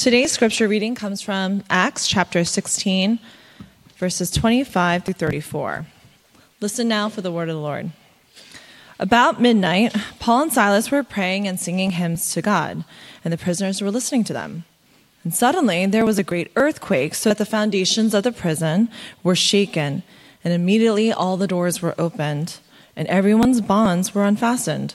Today's scripture reading comes from Acts chapter 16, verses 25 through 34. Listen now for the word of the Lord. About midnight, Paul and Silas were praying and singing hymns to God, and the prisoners were listening to them. And suddenly there was a great earthquake, so that the foundations of the prison were shaken, and immediately all the doors were opened, and everyone's bonds were unfastened.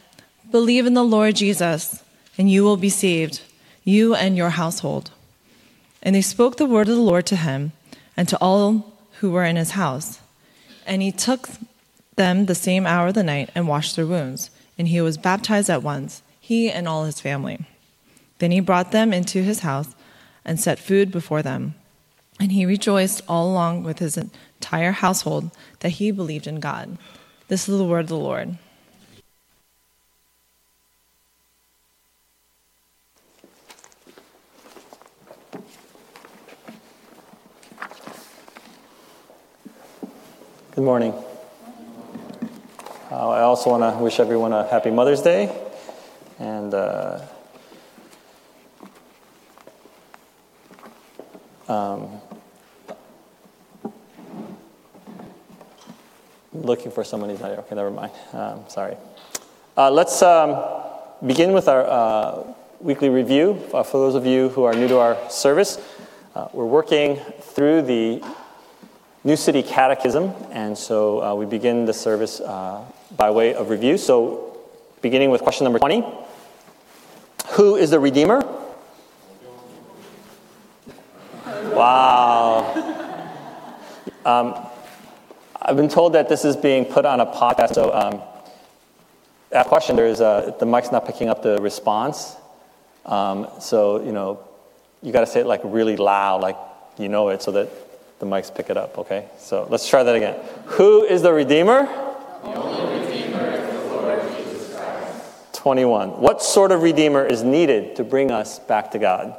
Believe in the Lord Jesus, and you will be saved, you and your household. And they spoke the word of the Lord to him and to all who were in his house. And he took them the same hour of the night and washed their wounds. And he was baptized at once, he and all his family. Then he brought them into his house and set food before them. And he rejoiced all along with his entire household that he believed in God. This is the word of the Lord. Good morning. Uh, I also want to wish everyone a happy Mother's Day. And uh, um, looking for someone who's not here. Okay, never mind. Um, sorry. Uh, let's um, begin with our uh, weekly review. Uh, for those of you who are new to our service, uh, we're working through the New City Catechism, and so uh, we begin the service uh, by way of review. So, beginning with question number 20 Who is the Redeemer? Wow. Um, I've been told that this is being put on a podcast, so um, that question, there is a, the mic's not picking up the response. Um, so, you know, you got to say it like really loud, like you know it, so that the mics pick it up, okay? So let's try that again. Who is the Redeemer? The only Redeemer is the Lord Jesus Christ. 21. What sort of Redeemer is needed to bring us back to God?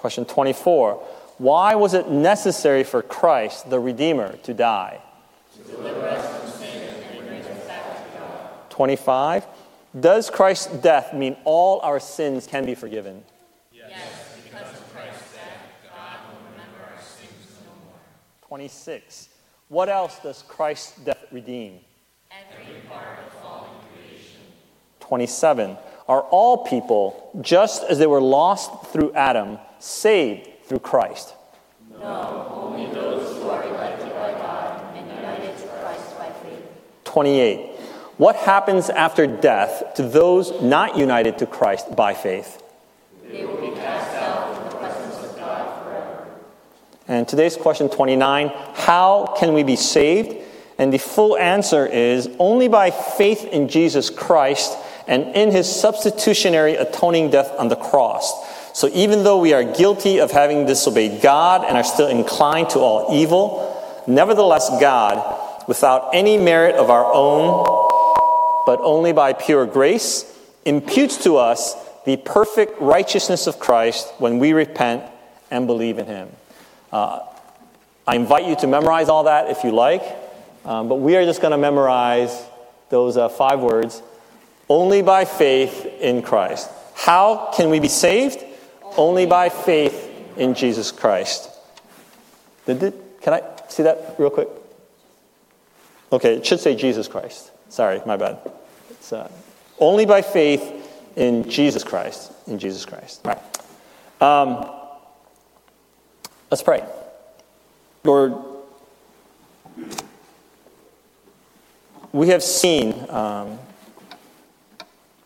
Question 24. Why was it necessary for Christ, the Redeemer, to die? To deliver us from sin and bring us back to God. 25. Does Christ's death mean all our sins can be forgiven? 26. What else does Christ's death redeem? Every part of fallen creation. 27. Are all people, just as they were lost through Adam, saved through Christ? No, only those who are elected by God and united to Christ by faith. 28. What happens after death to those not united to Christ by faith? They will be cast out from the presence of God forever. And today's question 29 How can we be saved? And the full answer is only by faith in Jesus Christ and in his substitutionary atoning death on the cross. So even though we are guilty of having disobeyed God and are still inclined to all evil, nevertheless, God, without any merit of our own, but only by pure grace, imputes to us the perfect righteousness of Christ when we repent and believe in him. Uh, I invite you to memorize all that if you like, um, but we are just going to memorize those uh, five words only by faith in Christ. How can we be saved? Only by faith in Jesus Christ. Did can I see that real quick? Okay, it should say Jesus Christ. Sorry, my bad. It's uh, only by faith in Jesus Christ. In Jesus Christ. Right. Um, Let's pray. Lord, we have seen um,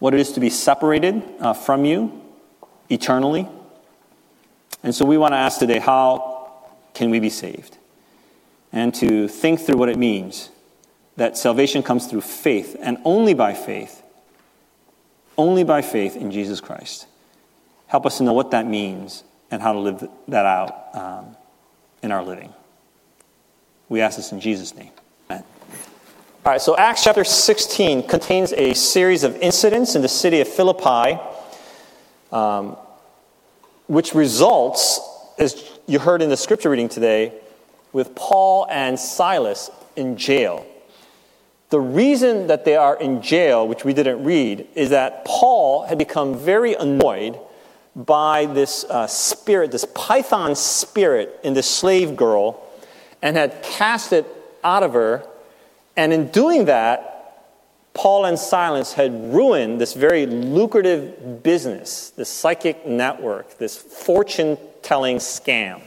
what it is to be separated uh, from you eternally. And so we want to ask today how can we be saved? And to think through what it means that salvation comes through faith and only by faith, only by faith in Jesus Christ. Help us to know what that means and how to live that out um, in our living. We ask this in Jesus' name. Amen. All right, so Acts chapter 16 contains a series of incidents in the city of Philippi, um, which results, as you heard in the scripture reading today, with Paul and Silas in jail. The reason that they are in jail, which we didn't read, is that Paul had become very annoyed by this uh, spirit, this python spirit in this slave girl, and had cast it out of her. And in doing that, Paul and Silas had ruined this very lucrative business, this psychic network, this fortune telling scam.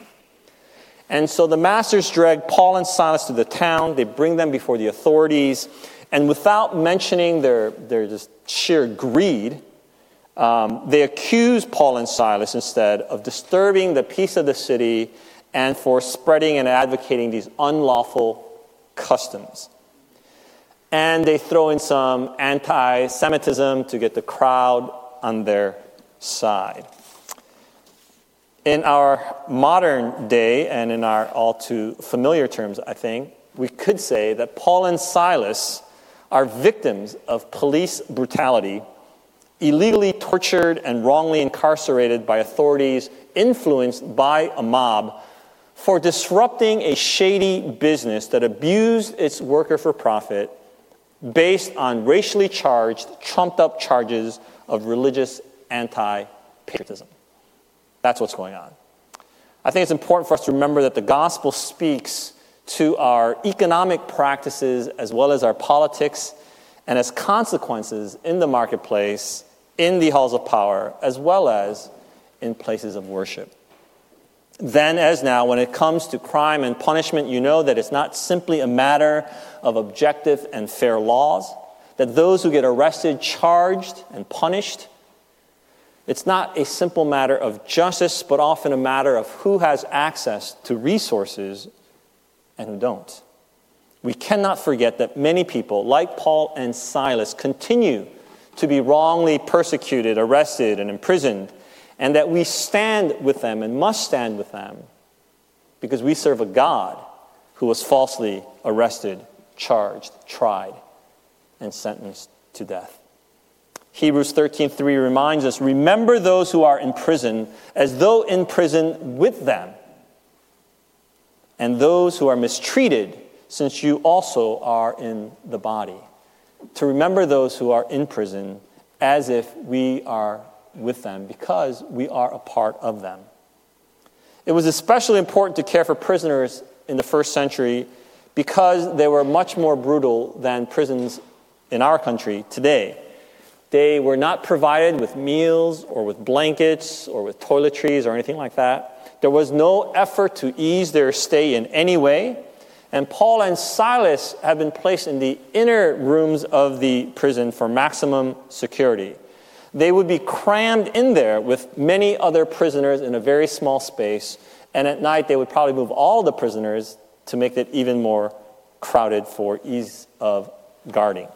And so the masters drag Paul and Silas to the town. They bring them before the authorities. And without mentioning their, their just sheer greed, um, they accuse Paul and Silas instead of disturbing the peace of the city and for spreading and advocating these unlawful customs. And they throw in some anti Semitism to get the crowd on their side. In our modern day, and in our all too familiar terms, I think, we could say that Paul and Silas are victims of police brutality illegally tortured and wrongly incarcerated by authorities influenced by a mob for disrupting a shady business that abused its worker for profit based on racially charged, trumped up charges of religious anti patriotism. That's what's going on. I think it's important for us to remember that the gospel speaks to our economic practices as well as our politics, and as consequences in the marketplace in the halls of power as well as in places of worship. Then, as now, when it comes to crime and punishment, you know that it's not simply a matter of objective and fair laws, that those who get arrested, charged, and punished, it's not a simple matter of justice, but often a matter of who has access to resources and who don't. We cannot forget that many people, like Paul and Silas, continue to be wrongly persecuted, arrested, and imprisoned, and that we stand with them and must stand with them because we serve a God who was falsely arrested, charged, tried, and sentenced to death. Hebrews 13:3 reminds us, remember those who are in prison as though in prison with them, and those who are mistreated, since you also are in the body to remember those who are in prison as if we are with them because we are a part of them. It was especially important to care for prisoners in the first century because they were much more brutal than prisons in our country today. They were not provided with meals or with blankets or with toiletries or anything like that. There was no effort to ease their stay in any way. And Paul and Silas have been placed in the inner rooms of the prison for maximum security. They would be crammed in there with many other prisoners in a very small space, and at night they would probably move all the prisoners to make it even more crowded for ease of guarding.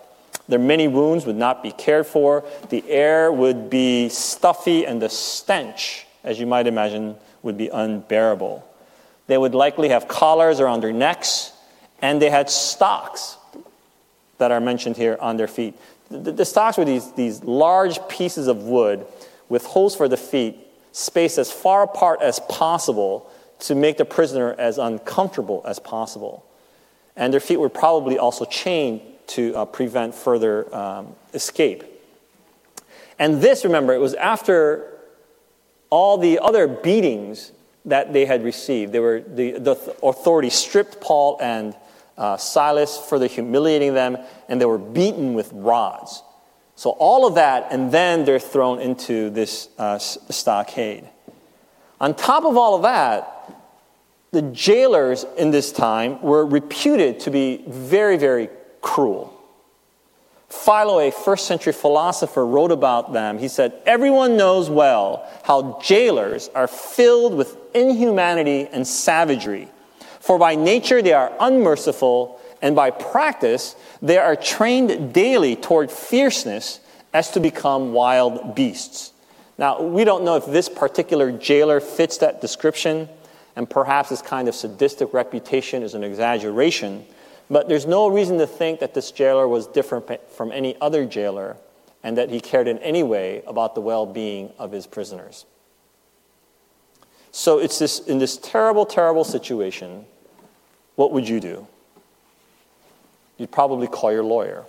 Their many wounds would not be cared for, the air would be stuffy, and the stench, as you might imagine, would be unbearable. They would likely have collars around their necks, and they had stocks that are mentioned here on their feet. The, the stocks were these, these large pieces of wood with holes for the feet, spaced as far apart as possible to make the prisoner as uncomfortable as possible. And their feet were probably also chained to uh, prevent further um, escape. And this, remember, it was after all the other beatings that they had received. They were, the, the authority stripped Paul and uh, Silas, further humiliating them, and they were beaten with rods. So, all of that, and then they're thrown into this uh, stockade. On top of all of that, the jailers in this time were reputed to be very, very cruel. Philo, a first century philosopher, wrote about them. He said, Everyone knows well how jailers are filled with inhumanity and savagery. For by nature they are unmerciful, and by practice they are trained daily toward fierceness as to become wild beasts. Now, we don't know if this particular jailer fits that description, and perhaps his kind of sadistic reputation is an exaggeration, but there's no reason to think that this jailer was different from any other jailer and that he cared in any way about the well being of his prisoners. So it's this, in this terrible, terrible situation, what would you do? You'd probably call your lawyer.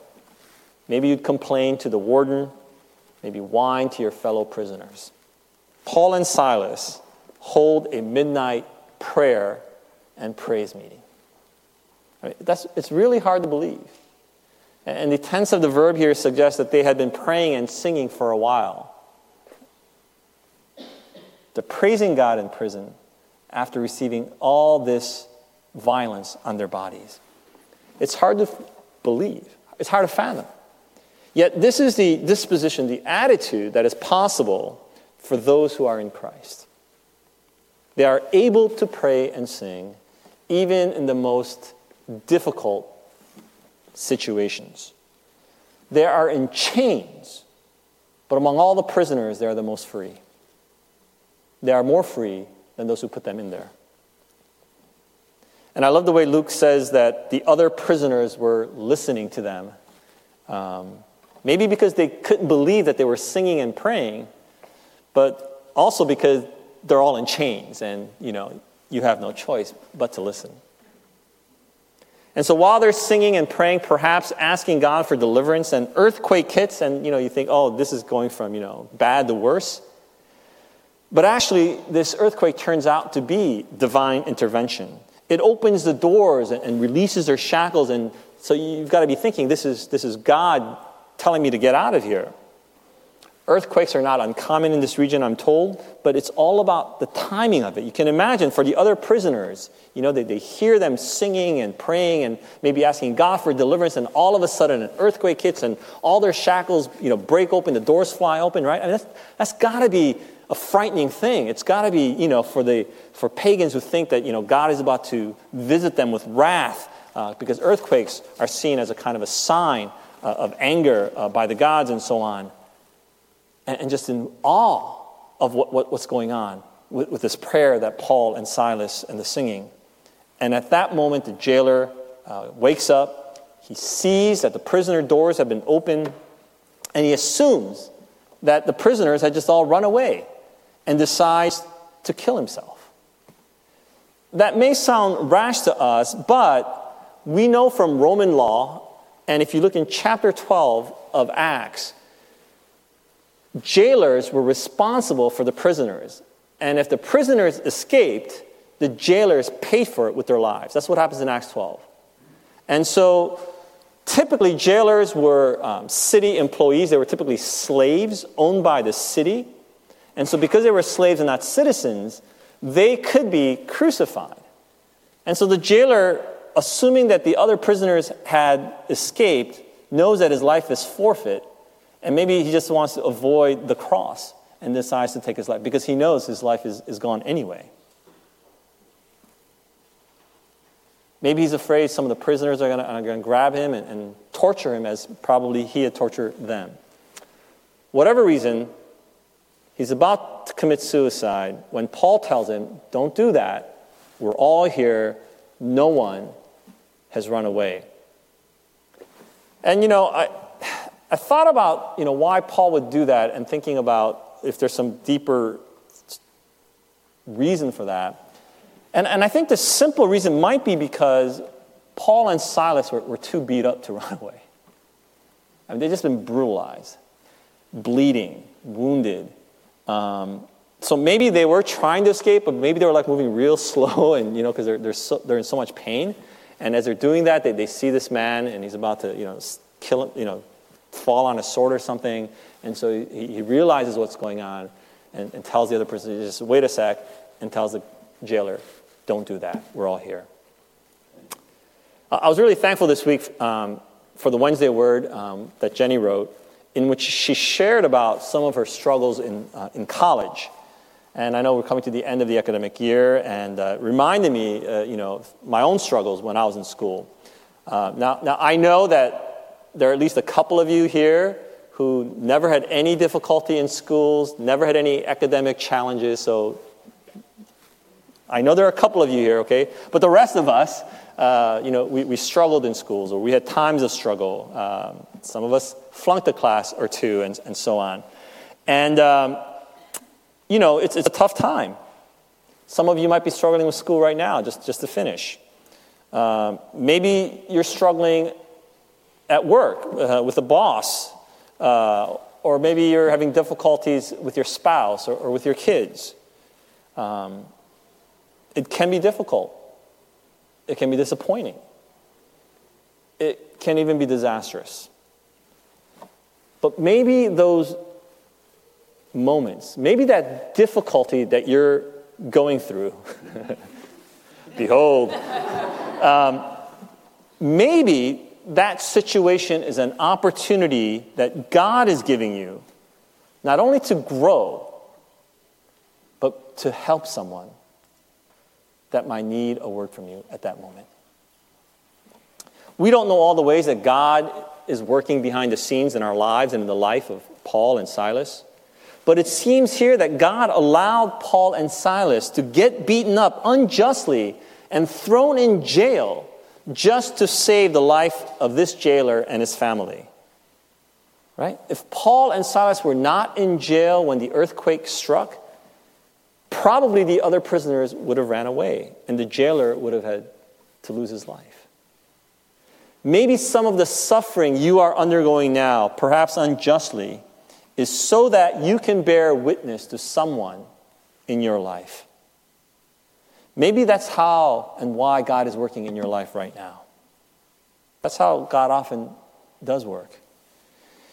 Maybe you'd complain to the warden, maybe whine to your fellow prisoners. Paul and Silas hold a midnight prayer and praise meeting. I mean, that's, it's really hard to believe. And the tense of the verb here suggests that they had been praying and singing for a while. They're praising God in prison after receiving all this violence on their bodies. It's hard to believe, it's hard to fathom. Yet, this is the disposition, the attitude that is possible for those who are in Christ. They are able to pray and sing even in the most difficult situations. They are in chains, but among all the prisoners, they are the most free. They are more free than those who put them in there. And I love the way Luke says that the other prisoners were listening to them. Um, maybe because they couldn't believe that they were singing and praying, but also because they're all in chains and, you know, you have no choice but to listen. And so while they're singing and praying, perhaps asking God for deliverance, and earthquake hits, and you know, you think, oh, this is going from you know bad to worse. But actually, this earthquake turns out to be divine intervention. It opens the doors and releases their shackles, and so you've got to be thinking, this is, this is God telling me to get out of here. Earthquakes are not uncommon in this region, I'm told, but it's all about the timing of it. You can imagine for the other prisoners, you know, they, they hear them singing and praying and maybe asking God for deliverance, and all of a sudden an earthquake hits and all their shackles, you know, break open, the doors fly open, right? Mean, that's, that's got to be a frightening thing. It's got to be, you know, for, the, for pagans who think that, you know, God is about to visit them with wrath, uh, because earthquakes are seen as a kind of a sign uh, of anger uh, by the gods and so on and, just in awe of what, what, what's going on with, with, this prayer that Paul and Silas and the singing. And at that moment, the jailer uh, wakes up. He sees that the prisoner doors have been opened, and he assumes that the prisoners had just all run away and decides to kill himself. That may sound rash to us, but we know from Roman law, and if you look in chapter 12 of Acts, jailers were responsible for the prisoners. And if the prisoners escaped, the jailers paid for it with their lives. That's what happens in Acts 12. And so typically, jailers were um, city employees, they were typically slaves owned by the city. And so, because they were slaves and not citizens, they could be crucified. And so, the jailer, assuming that the other prisoners had escaped, knows that his life is forfeit and maybe he just wants to avoid the cross and decides to take his life because he knows his life is, is gone anyway. Maybe he's afraid some of the prisoners are going to grab him and, and torture him as probably he had tortured them. Whatever reason, he's about to commit suicide when Paul tells him, Don't do that. We're all here. No one has run away. And you know, I, I thought about you know, why Paul would do that and thinking about if there's some deeper reason for that. And, and I think the simple reason might be because Paul and Silas were, were too beat up to run away. I mean, they've just been brutalized, bleeding, wounded. Um, so maybe they were trying to escape, but maybe they were like moving real slow and, you know, because they're, they're, so, they're in so much pain. And as they're doing that, they, they see this man and he's about to, you know, kill him, you know, fall on a sword or something. And so he, he realizes what's going on and, and, tells the other person, just wait a sec, and tells the jailer, don't do that. We're all here. I was really thankful this week um, for the Wednesday word um, that Jenny wrote, in which she shared about some of her struggles in, uh, in college. And I know we're coming to the end of the academic year, and uh, reminded me, uh, you know, my own struggles when I was in school. Uh, now, now, I know that there are at least a couple of you here who never had any difficulty in schools, never had any academic challenges. So I know there are a couple of you here, okay? But the rest of us, uh, you know, we, we struggled in schools or we had times of struggle. Um, some of us flunked a class or two and, and so on. And, um, you know, it's, it's a tough time. Some of you might be struggling with school right now, just, just to finish. Um, maybe you're struggling at work uh, with a boss, uh, or maybe you're having difficulties with your spouse or, or with your kids. Um, it can be difficult, it can be disappointing, it can even be disastrous. But maybe those moments, maybe that difficulty that you're going through, behold, um, maybe that situation is an opportunity that God is giving you, not only to grow, but to help someone that might need a word from you at that moment. We don't know all the ways that God is working behind the scenes in our lives and in the life of Paul and Silas. But it seems here that God allowed Paul and Silas to get beaten up unjustly and thrown in jail just to save the life of this jailer and his family. Right? If Paul and Silas were not in jail when the earthquake struck, probably the other prisoners would have ran away and the jailer would have had to lose his life. Maybe some of the suffering you are undergoing now, perhaps unjustly, is so that you can bear witness to someone in your life. Maybe that's how and why God is working in your life right now. That's how God often does work.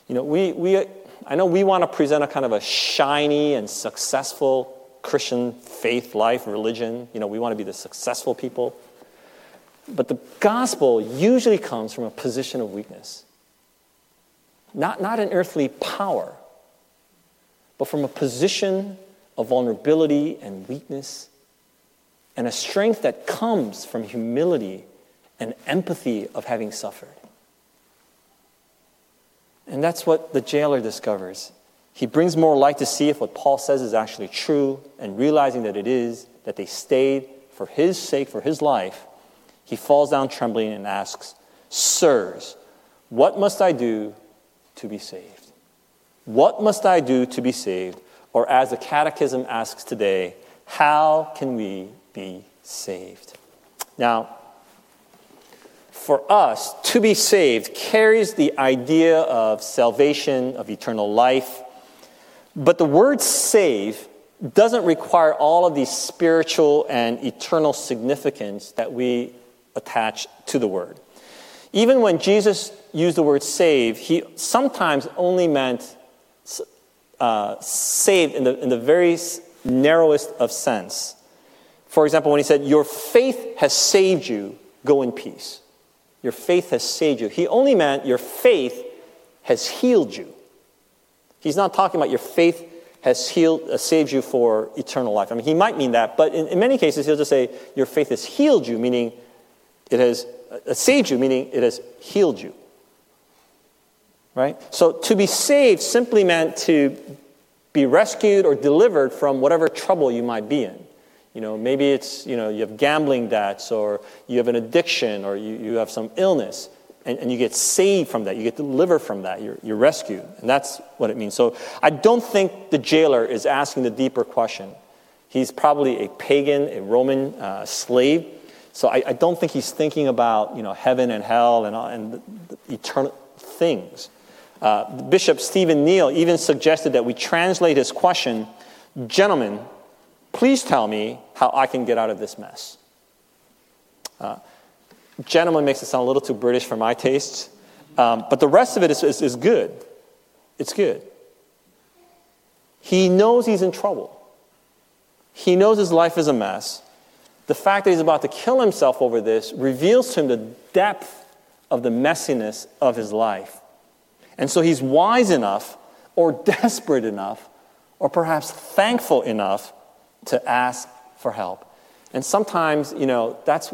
You know, we, we, I know we want to present a kind of a shiny and successful Christian faith, life, religion. You know, we want to be the successful people. But the gospel usually comes from a position of weakness. Not, not an earthly power, but from a position of vulnerability and weakness and a strength that comes from humility and empathy of having suffered. And that's what the jailer discovers. He brings more light to see if what Paul says is actually true, and realizing that it is, that they stayed for his sake, for his life, he falls down trembling and asks, Sirs, what must I do to be saved? What must I do to be saved? Or as the Catechism asks today, how can we be saved? Now, for us, to be saved carries the idea of salvation, of eternal life. But the word save doesn't require all of the spiritual and eternal significance that we attach to the word. Even when Jesus used the word save, he sometimes only meant uh, saved in the, in the very narrowest of sense. For example, when he said, Your faith has saved you, go in peace. Your faith has saved you. He only meant your faith has healed you. He's not talking about your faith has healed, uh, saved you for eternal life. I mean, he might mean that, but in, in many cases, he'll just say, Your faith has healed you, meaning it has uh, saved you, meaning it has healed you. Right? So to be saved simply meant to be rescued or delivered from whatever trouble you might be in. You know, maybe it's, you know, you have gambling debts or you have an addiction or you, you have some illness and, and you get saved from that. You get delivered from that. You're, you're rescued. And that's what it means. So I don't think the jailer is asking the deeper question. He's probably a pagan, a Roman uh, slave so I, I, don't think he's thinking about you know, heaven and hell and, and eternal things. Uh, Bishop Stephen Neill even suggested that we translate his question, Gentlemen, please tell me how I can get out of this mess. Uh, gentleman makes it sound a little too British for my tastes, um, but the rest of it is, is, is good. It's good. He knows he's in trouble. He knows his life is a mess the fact that he's about to kill himself over this reveals to him the depth of the messiness of his life. And so he's wise enough, or desperate enough, or perhaps thankful enough to ask for help. And sometimes, you know, that's,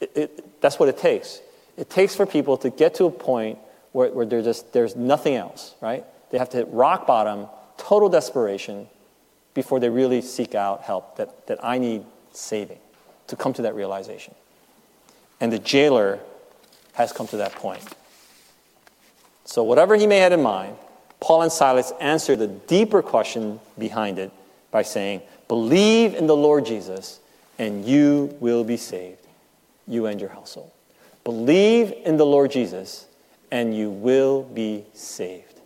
it, it, that's what it takes. It takes for people to get to a point where, where just, there's nothing else, right? They have to hit rock bottom, total desperation, before they really seek out help that, that I need saving to come to that realization. And the jailer has come to that point. So, whatever he may have in mind, Paul and Silas answer the deeper question behind it by saying, Believe in the Lord Jesus, and you will be saved, you and your household. Believe in the Lord Jesus, and you will be saved.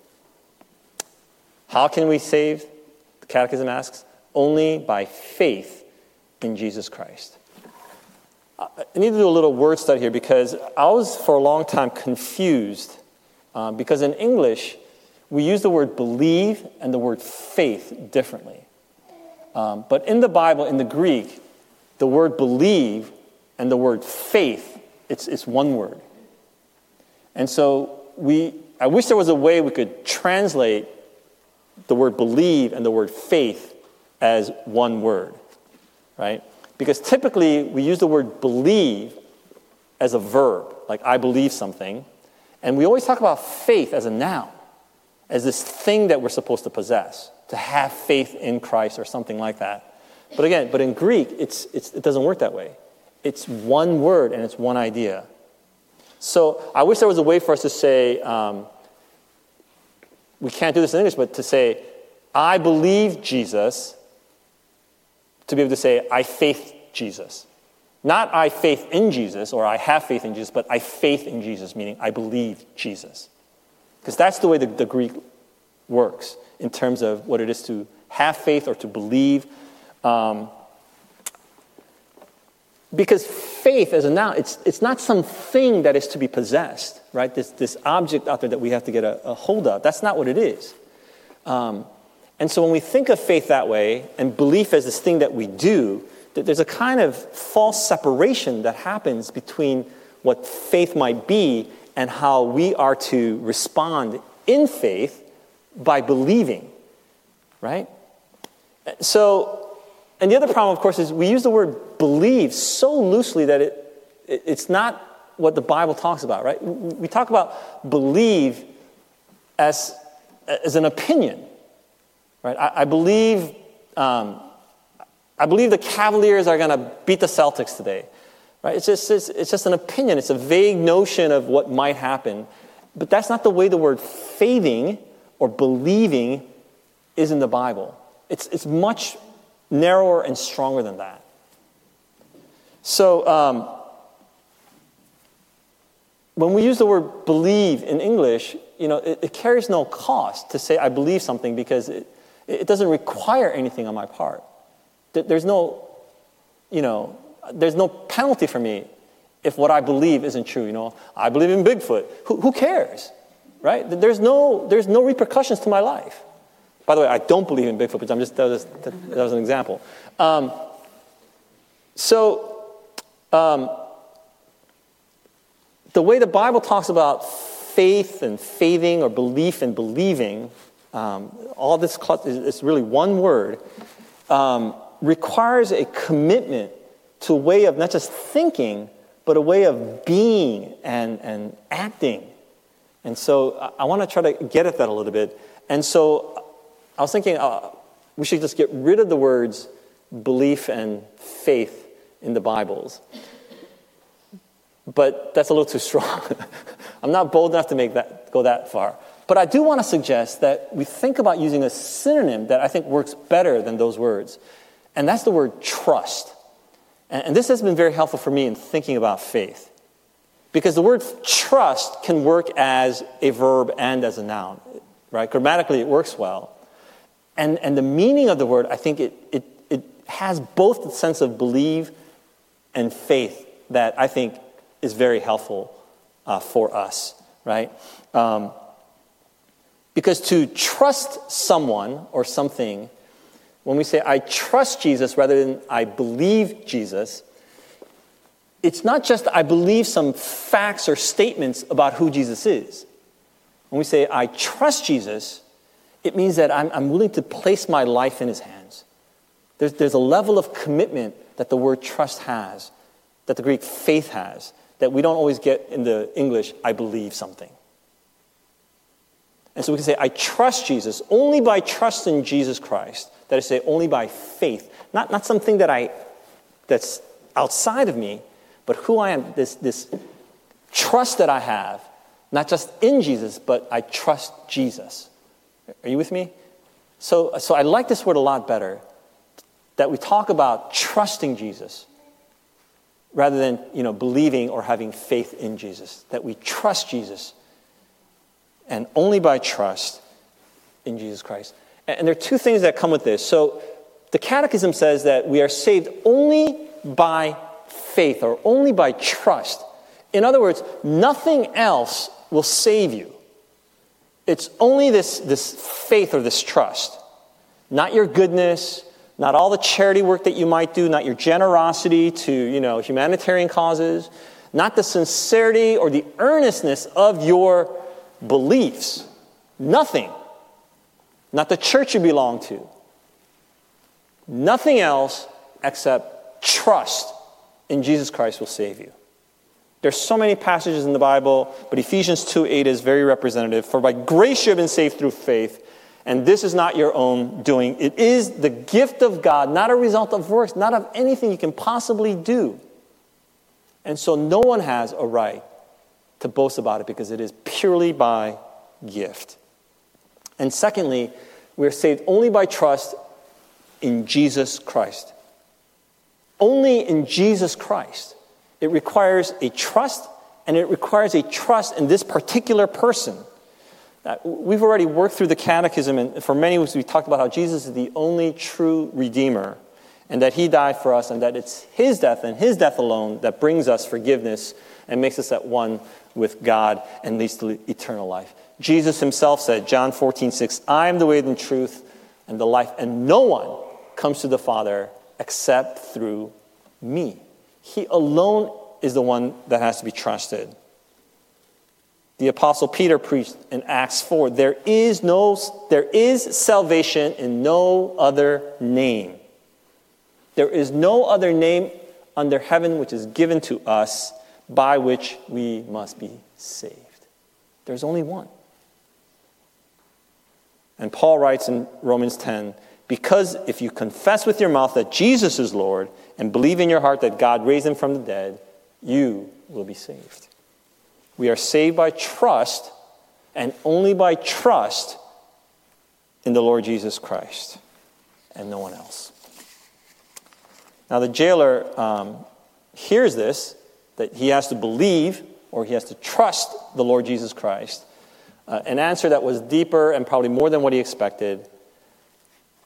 How can we save? The Catechism asks, only by faith in Jesus Christ. I need to do a little word study here because I was for a long time confused um, because in English, we use the word believe and the word faith differently. Um, but in the Bible, in the Greek, the word believe and the word faith, it's, it's one word. And so we, I wish there was a way we could translate the word believe and the word faith as one word, right? Because typically we use the word believe as a verb, like I believe something, and we always talk about faith as a noun, as this thing that we're supposed to possess, to have faith in Christ or something like that. But again, but in Greek, it's, it's, it doesn't work that way. It's one word and it's one idea. So I wish there was a way for us to say, um, we can't do this in English, but to say, I believe Jesus, to be able to say, I faith Jesus. Not I faith in Jesus or I have faith in Jesus, but I faith in Jesus, meaning I believe Jesus. Because that's the way the, the Greek works in terms of what it is to have faith or to believe. Um, because faith as a noun, it's, it's not something that is to be possessed, right? This, this object out there that we have to get a, a hold of. That's not what it is. Um, and so when we think of faith that way and belief as this thing that we do, that there's a kind of false separation that happens between what faith might be and how we are to respond in faith by believing, right? So, and the other problem, of course, is we use the word believe so loosely that it, it it's not what the Bible talks about, right? We talk about believe as, as an opinion, right? I, I believe um, I believe the Cavaliers are going to beat the Celtics today. Right? It's, just, it's, it's just an opinion, it's a vague notion of what might happen. But that's not the way the word faithing or believing is in the Bible. It's, it's much narrower and stronger than that. So, um, when we use the word believe in English, you know, it, it, carries no cost to say I believe something because it, it doesn't require anything on my part. There's no, you know, there's no penalty for me if what I believe isn't true. You know, I believe in Bigfoot. Who, who cares, right? There's no, there's no repercussions to my life. By the way, I don't believe in Bigfoot, but I'm just that was, that was an example. Um, so, um, the way the Bible talks about faith and faithing or belief and believing, um, all this is really one word. Um, requires a commitment to a way of not just thinking, but a way of being and, and acting. And so I, want to try to get at that a little bit. And so I was thinking uh, we should just get rid of the words belief and faith in the Bibles. But that's a little too strong. I'm not bold enough to make that go that far. But I do want to suggest that we think about using a synonym that I think works better than those words. And that's the word trust. And, this has been very helpful for me in thinking about faith. Because the word trust can work as a verb and as a noun, right? Grammatically, it works well. And, and the meaning of the word, I think it, it, it has both the sense of believe and faith that I think is very helpful uh, for us, right? Um, because to trust someone or something when we say, I trust Jesus rather than I believe Jesus, it's not just I believe some facts or statements about who Jesus is. When we say, I trust Jesus, it means that I'm, I'm willing to place my life in his hands. There's, there's a level of commitment that the word trust has, that the Greek faith has, that we don't always get in the English, I believe something. And so we can say, I trust Jesus only by trust in Jesus Christ. That is to say, only by faith. Not, not something that I, that's outside of me, but who I am, this, this trust that I have, not just in Jesus, but I trust Jesus. Are you with me? So, so I like this word a lot better that we talk about trusting Jesus rather than you know, believing or having faith in Jesus. That we trust Jesus and only by trust in Jesus Christ. And there are two things that come with this. So the Catechism says that we are saved only by faith or only by trust. In other words, nothing else will save you. It's only this, this faith or this trust, not your goodness, not all the charity work that you might do, not your generosity to you know, humanitarian causes, not the sincerity or the earnestness of your beliefs. Nothing. Not the church you belong to. Nothing else except trust in Jesus Christ will save you. There's so many passages in the Bible, but Ephesians 2 8 is very representative. For by grace you have been saved through faith, and this is not your own doing. It is the gift of God, not a result of works, not of anything you can possibly do. And so no one has a right to boast about it because it is purely by gift. And secondly, we're saved only by trust in Jesus Christ. Only in Jesus Christ. It requires a trust, and it requires a trust in this particular person. We've already worked through the catechism, and for many weeks we talked about how Jesus is the only true Redeemer, and that He died for us, and that it's His death and His death alone that brings us forgiveness and makes us at one with God and leads to eternal life. Jesus Himself said, John 14, 6, I am the way and the truth and the life, and no one comes to the Father except through me. He alone is the one that has to be trusted. The apostle Peter preached in Acts 4, there is no there is salvation in no other name. There is no other name under heaven which is given to us by which we must be saved. There's only one. And Paul writes in Romans 10 because if you confess with your mouth that Jesus is Lord and believe in your heart that God raised him from the dead, you will be saved. We are saved by trust and only by trust in the Lord Jesus Christ and no one else. Now, the jailer um, hears this that he has to believe or he has to trust the Lord Jesus Christ. Uh, an answer that was deeper and probably more than what he expected.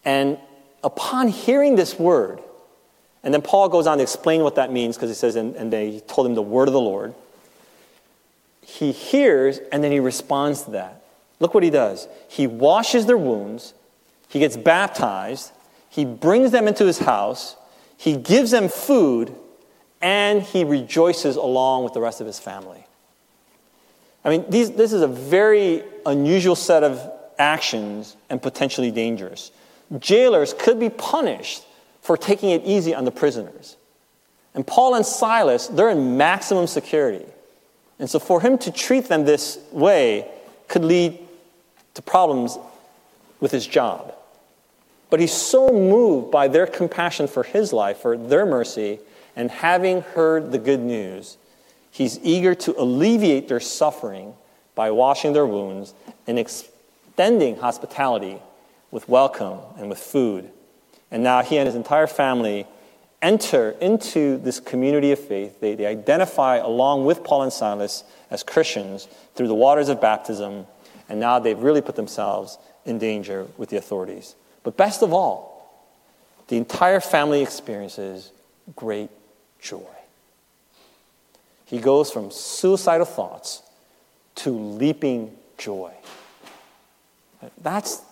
And upon hearing this word, and then Paul goes on to explain what that means because he says, and, and they told him the word of the Lord. He hears and then he responds to that. Look what he does. He washes their wounds, he gets baptized, he brings them into his house, he gives them food, and he rejoices along with the rest of his family. I mean, these, this is a very unusual set of actions and potentially dangerous. Jailers could be punished for taking it easy on the prisoners. And Paul and Silas, they're in maximum security. And so for him to treat them this way could lead to problems with his job. But he's so moved by their compassion for his life, for their mercy, and having heard the good news, he's eager to alleviate their suffering by washing their wounds and extending hospitality with welcome and with food. And now he and his entire family enter into this community of faith. They, they identify along with Paul and Silas as Christians through the waters of baptism, and now they've really put themselves in danger with the authorities. But best of all, the entire family experiences great joy. He goes from suicidal thoughts to leaping joy. That's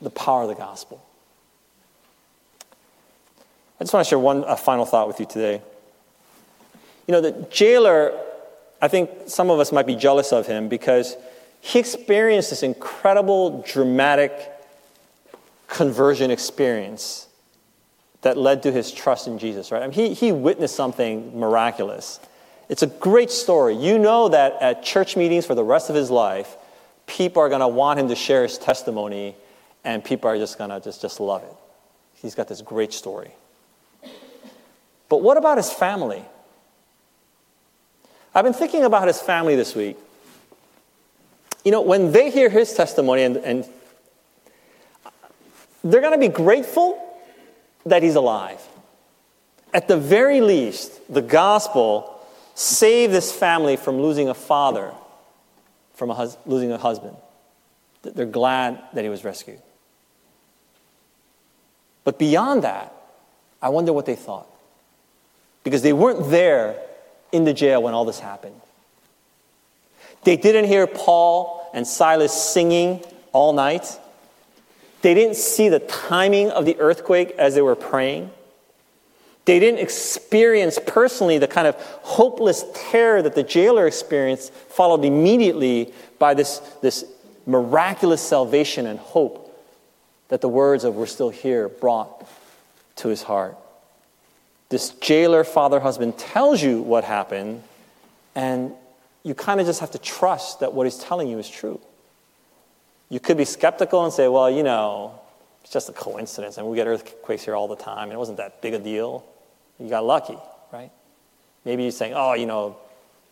the power of the gospel. I just want to share one final thought with you today. You know, the jailer, I think some of us might be jealous of him because he experienced this incredible, dramatic conversion experience that led to his trust in Jesus, right? I mean, he, he witnessed something miraculous. It's a great story. You know that at church meetings for the rest of his life, people are going to want him to share his testimony, and people are just going to just, just love it. He's got this great story. But what about his family? I've been thinking about his family this week. You know, when they hear his testimony, and, and they're going to be grateful that he's alive. At the very least, the gospel saved this family from losing a father, from a hus- losing a husband. They're glad that he was rescued. But beyond that, I wonder what they thought. Because they weren't there in the jail when all this happened. They didn't hear Paul and Silas singing all night. They didn't see the timing of the earthquake as they were praying. They didn't experience personally the kind of hopeless terror that the jailer experienced, followed immediately by this, this miraculous salvation and hope that the words of We're Still Here brought to his heart. This jailer, father, husband tells you what happened, and you kind of just have to trust that what he's telling you is true. You could be skeptical and say, well, you know, it's just a coincidence. I mean, we get earthquakes here all the time, and it wasn't that big a deal. You got lucky, right? Maybe you're saying, oh, you know,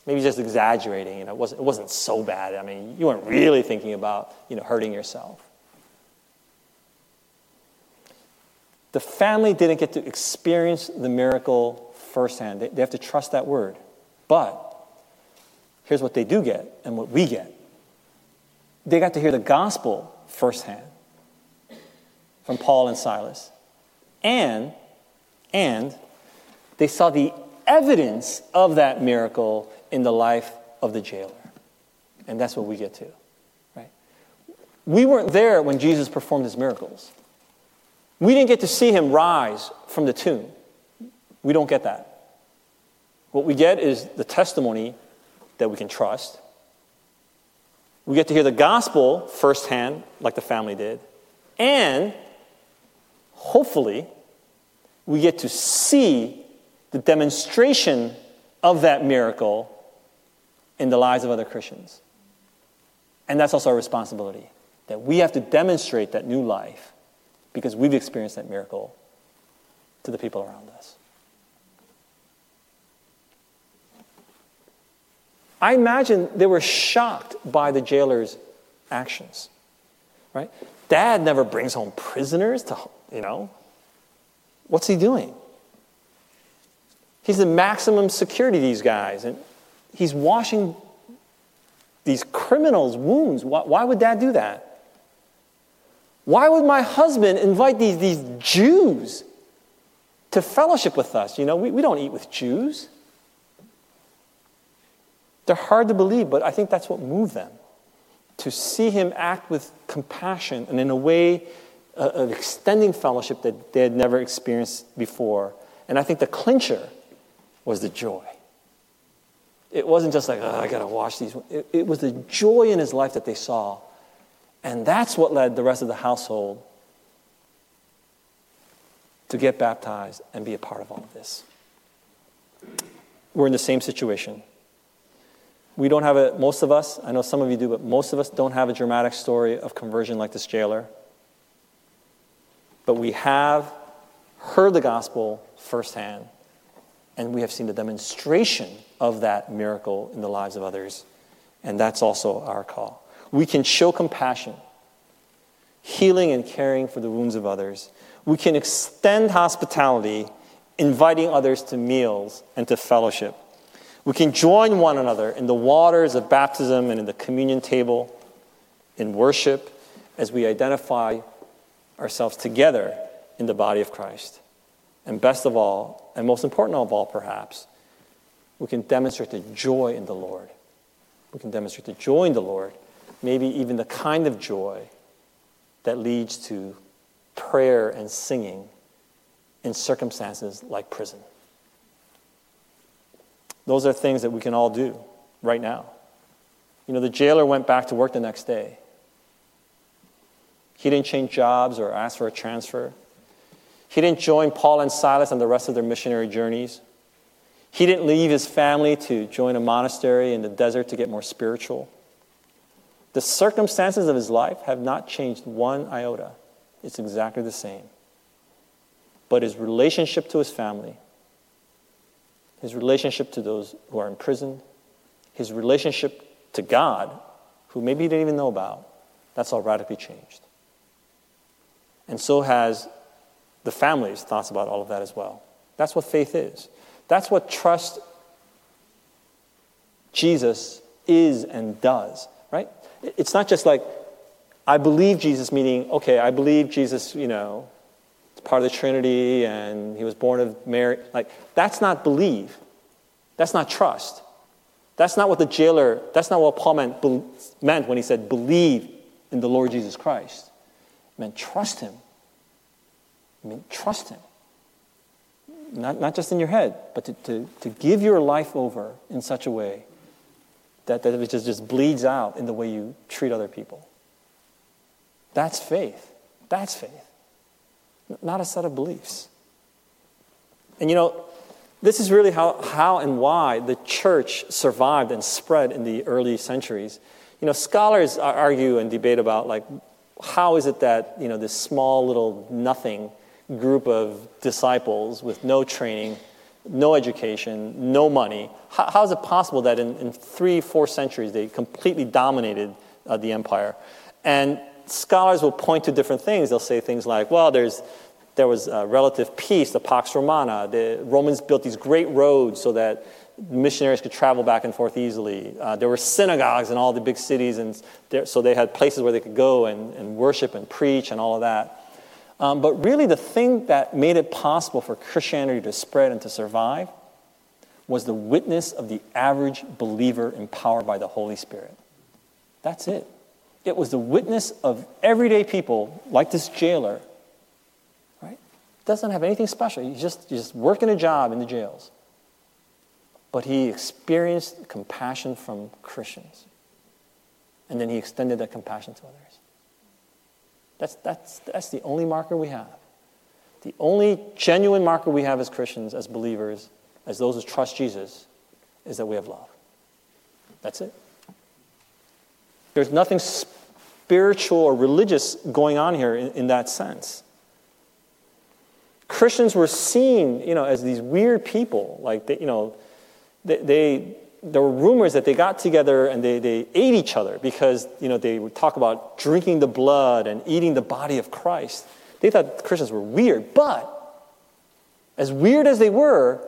maybe just exaggerating. You know, it wasn't, it wasn't so bad. I mean, you weren't really thinking about, you know, hurting yourself. The family didn't get to experience the miracle firsthand. They, they have to trust that word. But here's what they do get and what we get they got to hear the gospel firsthand from Paul and Silas. And, and they saw the evidence of that miracle in the life of the jailer. And that's what we get to. Right? We weren't there when Jesus performed his miracles. We didn't get to see him rise from the tomb. We don't get that. What we get is the testimony that we can trust. We get to hear the gospel firsthand, like the family did. And hopefully, we get to see the demonstration of that miracle in the lives of other Christians. And that's also our responsibility that we have to demonstrate that new life because we've experienced that miracle to the people around us. I imagine they were shocked by the jailer's actions. Right? Dad never brings home prisoners to, you know. What's he doing? He's in maximum security, these guys, and he's washing these criminals' wounds. Why, why would dad do that? Why would my husband invite these, these Jews to fellowship with us? You know, we, we don't eat with Jews. They're hard to believe, but I think that's what moved them. To see him act with compassion and in a way uh, of extending fellowship that they had never experienced before. And I think the clincher was the joy. It wasn't just like, oh, I got to wash these. It, it was the joy in his life that they saw. And that's what led the rest of the household to get baptized and be a part of all of this. We're in the same situation. We don't have a, most of us, I know some of you do, but most of us don't have a dramatic story of conversion like this jailer. But we have heard the gospel firsthand, and we have seen the demonstration of that miracle in the lives of others. And that's also our call. We can show compassion, healing and caring for the wounds of others. We can extend hospitality, inviting others to meals and to fellowship. We can join one another in the waters of baptism and in the communion table, in worship, as we identify ourselves together in the body of Christ. And best of all, and most important of all, perhaps, we can demonstrate the joy in the Lord. We can demonstrate the joy in the Lord, maybe even the kind of joy that leads to prayer and singing in circumstances like prison. Those are things that we can all do right now. You know, the jailer went back to work the next day. He didn't change jobs or ask for a transfer. He didn't join Paul and Silas on the rest of their missionary journeys. He didn't leave his family to join a monastery in the desert to get more spiritual. The circumstances of his life have not changed one iota. It's exactly the same. But his relationship to his family, his relationship to those who are imprisoned, his relationship to God, who maybe he didn't even know about, that's all radically changed. And so has the family's thoughts about all of that as well. That's what faith is. That's what trust Jesus is and does? It's not just like, I believe Jesus, meaning, okay, I believe Jesus, you know, is part of the Trinity and he was born of Mary. Like, that's not believe. That's not trust. That's not what the jailer, that's not what Paul meant, be, meant when he said, believe in the Lord Jesus Christ. It meant trust him. I mean, trust him. Not, not just in your head, but to, to, to give your life over in such a way that, that it just, just bleeds out in the way you treat other people. That's faith. That's faith. Not a set of beliefs. And you know, this is really how, how and why the church survived and spread in the early centuries. You know, scholars argue and debate about like how is it that you know this small little nothing group of disciples with no training, no education, no money, how, how is it possible that in, in, three, four centuries they completely dominated uh, the empire? And scholars will point to different things. They'll say things like, well, there's there was relative peace, the Pax Romana. The Romans built these great roads so that missionaries could travel back and forth easily. Uh, there were synagogues in all the big cities, and there, so they had places where they could go and, and worship and preach and all of that. Um, but really, the thing that made it possible for Christianity to spread and to survive was the witness of the average believer empowered by the Holy Spirit. That's it. It was the witness of everyday people, like this jailer, right? doesn't have anything special. He's just, he's just working a job in the jails. But he experienced compassion from Christians. And then he extended that compassion to others. That's, that's, that's the only marker we have. The only genuine marker we have as Christians, as believers, as those who trust Jesus, is that we have love. That's it. There's nothing spiritual or religious going on here in, in that sense. Christians were seen, you know, as these weird people. Like, they, you know, they, they, there were rumors that they got together and they, they ate each other because, you know, they would talk about drinking the blood and eating the body of Christ. They thought Christians were weird. But as weird as they were,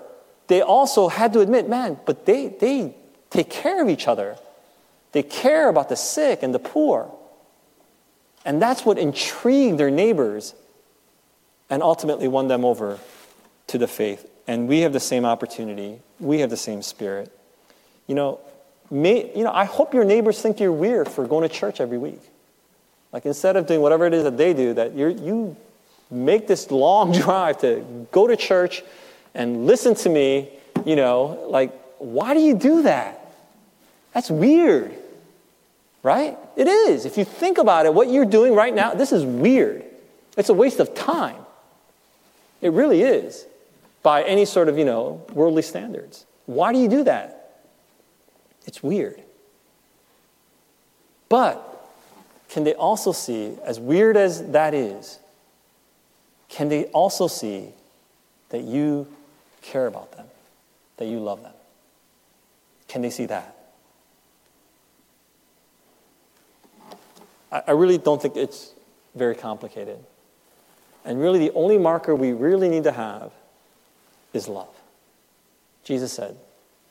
they also had to admit, man, but they, they take care of each other. They care about the sick and the poor. And that's what intrigued their neighbors and ultimately won them over to the faith. And we have the same opportunity. We have the same spirit. You know, may, you know, I hope your neighbors think you're weird for going to church every week. Like instead of doing whatever it is that they do, that you you make this long drive to go to church and listen to me, you know, like, why do you do that? That's weird, right? It is. If you think about it, what you're doing right now, this is weird. It's a waste of time. It really is, by any sort of, you know, worldly standards. Why do you do that? It's weird. But can they also see, as weird as that is, can they also see that you care about them, that you love them? Can they see that? I really don't think it's very complicated. And really, the only marker we really need to have is love. Jesus said,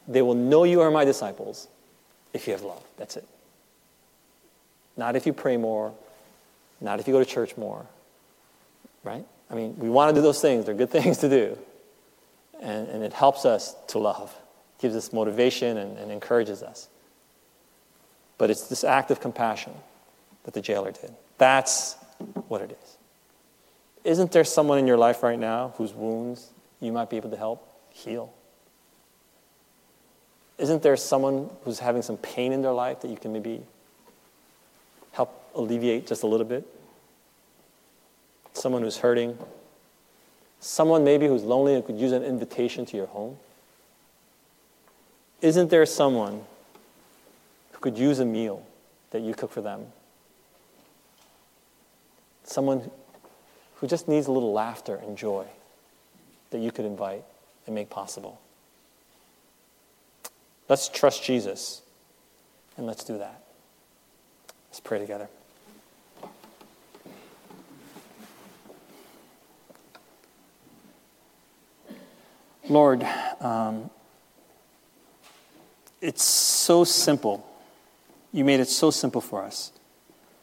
They will know you are my disciples if you have love. That's it. Not if you pray more, not if you go to church more, right? I mean, we want to do those things, they're good things to do. And, and it helps us to love, it gives us motivation and, and encourages us. But it's this act of compassion that the jailer did. That's what it is. Isn't there someone in your life right now whose wounds you might be able to help heal? Isn't there someone who's having some pain in their life that you can maybe help alleviate just a little bit? Someone who's hurting? Someone maybe who's lonely and could use an invitation to your home? Isn't there someone who could use a meal that you cook for them. Someone who just needs a little laughter and joy that you could invite and make possible. Let's trust Jesus and let's do that. Let's pray together. Lord, um, it's so simple. You made it so simple for us.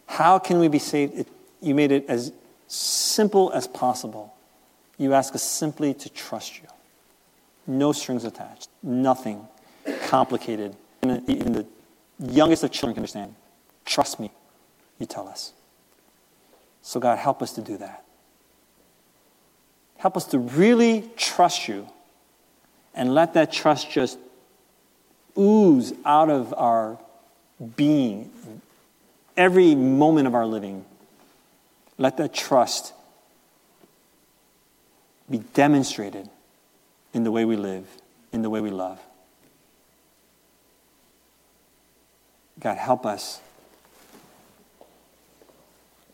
How can we be saved? It, you made it as simple as possible. You ask us simply to trust you. No strings attached, nothing complicated. Even the youngest of children can understand. Trust me, you tell us. So, God, help us to do that. Help us to really trust you and let that trust just ooze out of our being, every moment of our living. Let that trust be demonstrated in the way we live, in the way we love. God, help us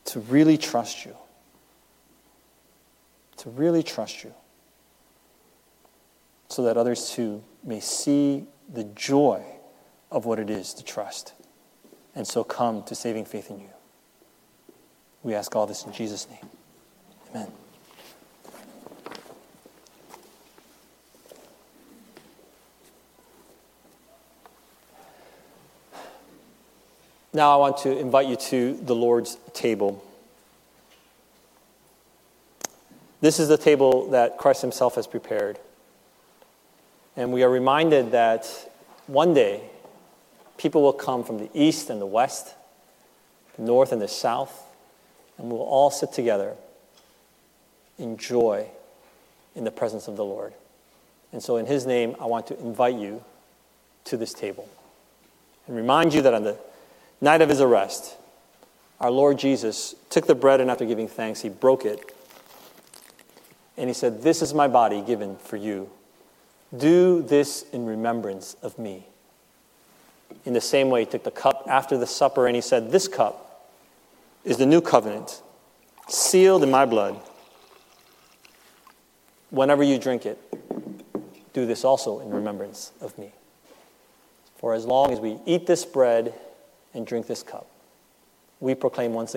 to really trust you. To really trust you. So that others too may see the joy of what it is to trust and so come to saving faith in you. We ask all this in Jesus' name. Amen. Now I want to invite you to the Lord's table. This is the table that Christ Himself has prepared. And we are reminded that one day people will come from the east and the west, the north and the south, and we'll all sit together in joy in the presence of the Lord. And so, in His name, I want to invite you to this table and remind you that on the night of his arrest, our Lord Jesus took the bread and after giving thanks, he broke it. And he said, This is my body given for you. Do this in remembrance of me. In the same way, he took the cup after the supper and he said, This cup is the new covenant, sealed in my blood. Whenever you drink it, do this also in remembrance of me. For as long as we eat this bread and drink this cup. We proclaim once again.